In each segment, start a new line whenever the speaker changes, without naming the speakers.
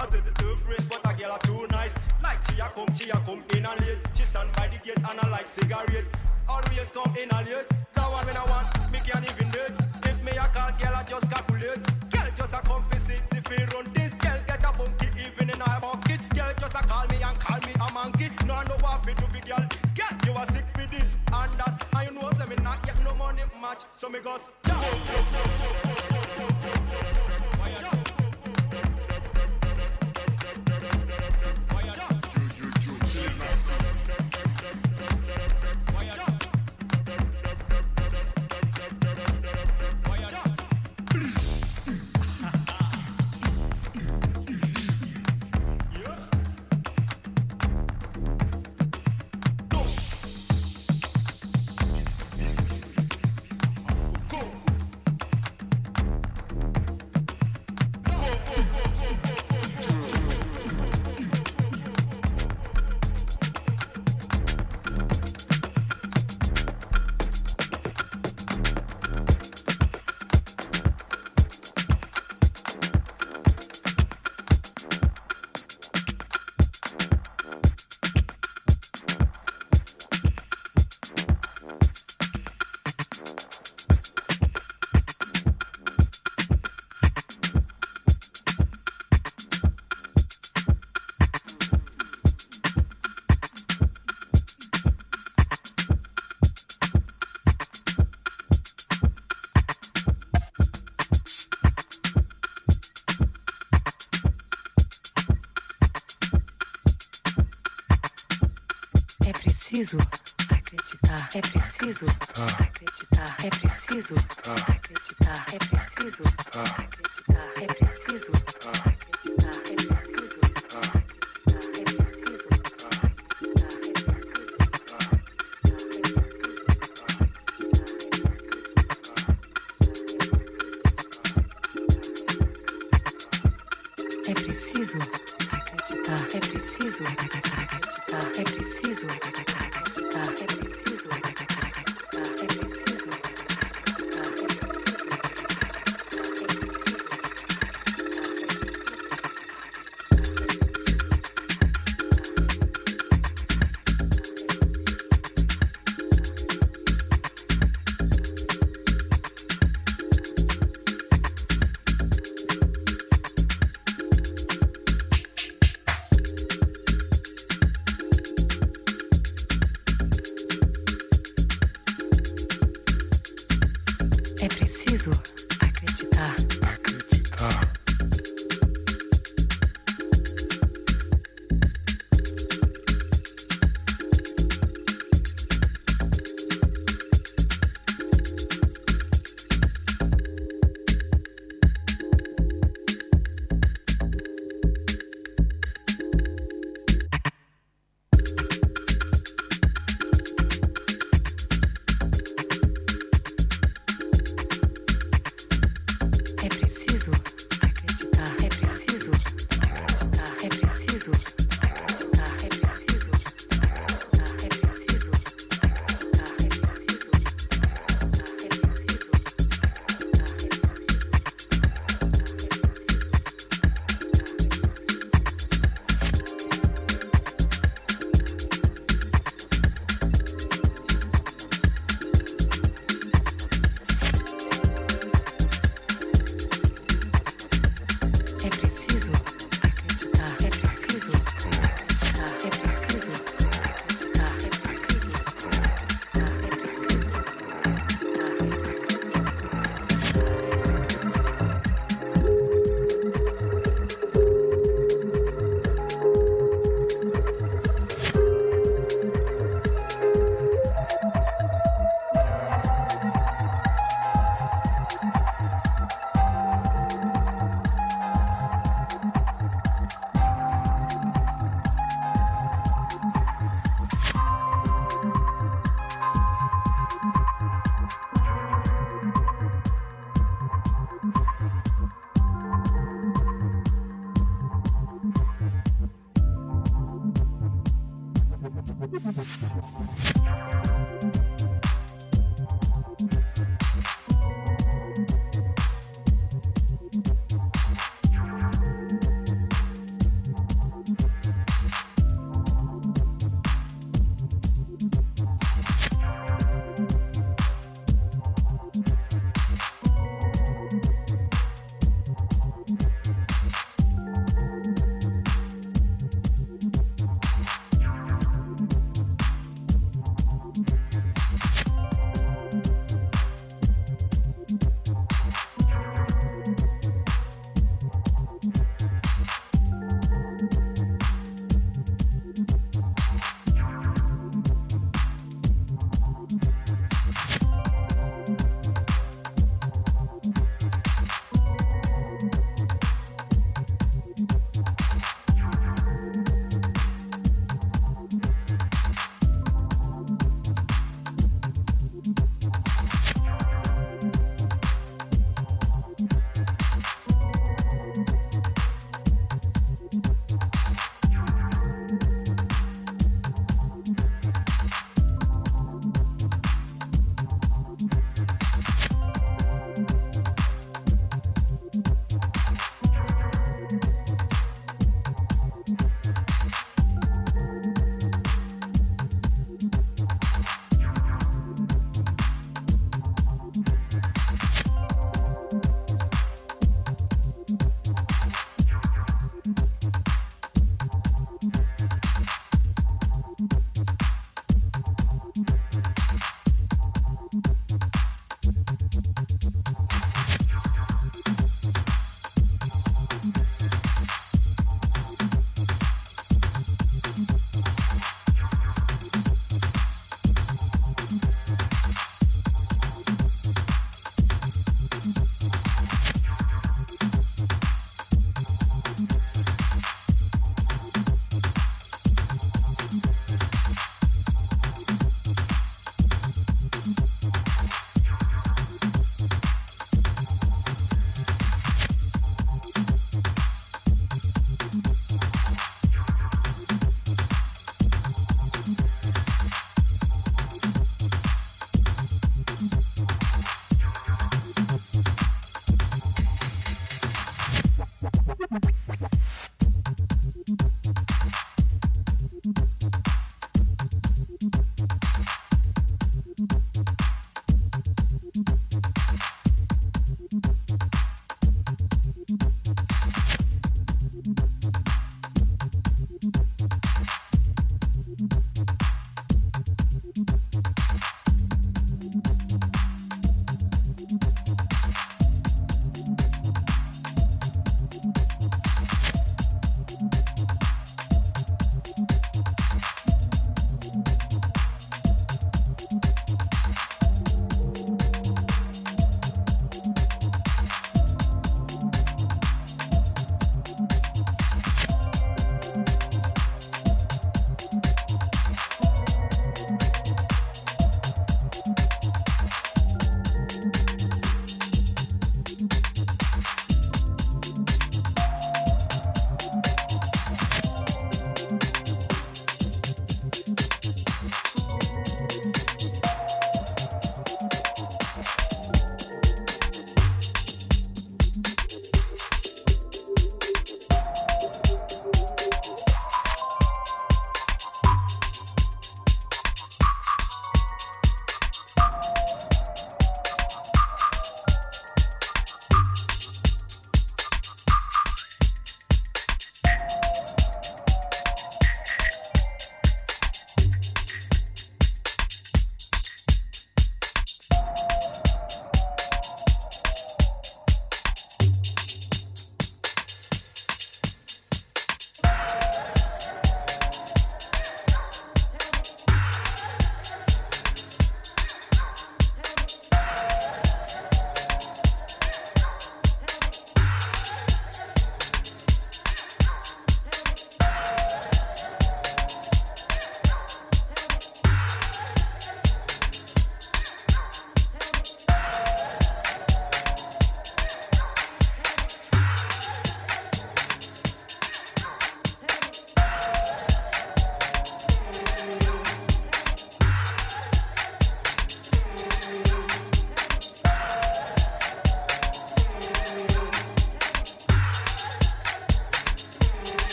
I the but a girl are too nice. Like she a she a in late. She stand by the gate and I like cigarette. Always come in late. That one want, me can't even date. Me a call, girl I just calculate. Girl just a come visit if he run this. Girl get a even in. Girl just a call me and call me a monkey. No I to girl. Girl you a sick this and that. Know say me not get no money match. So me goes.
É
Thank you.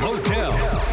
Motel.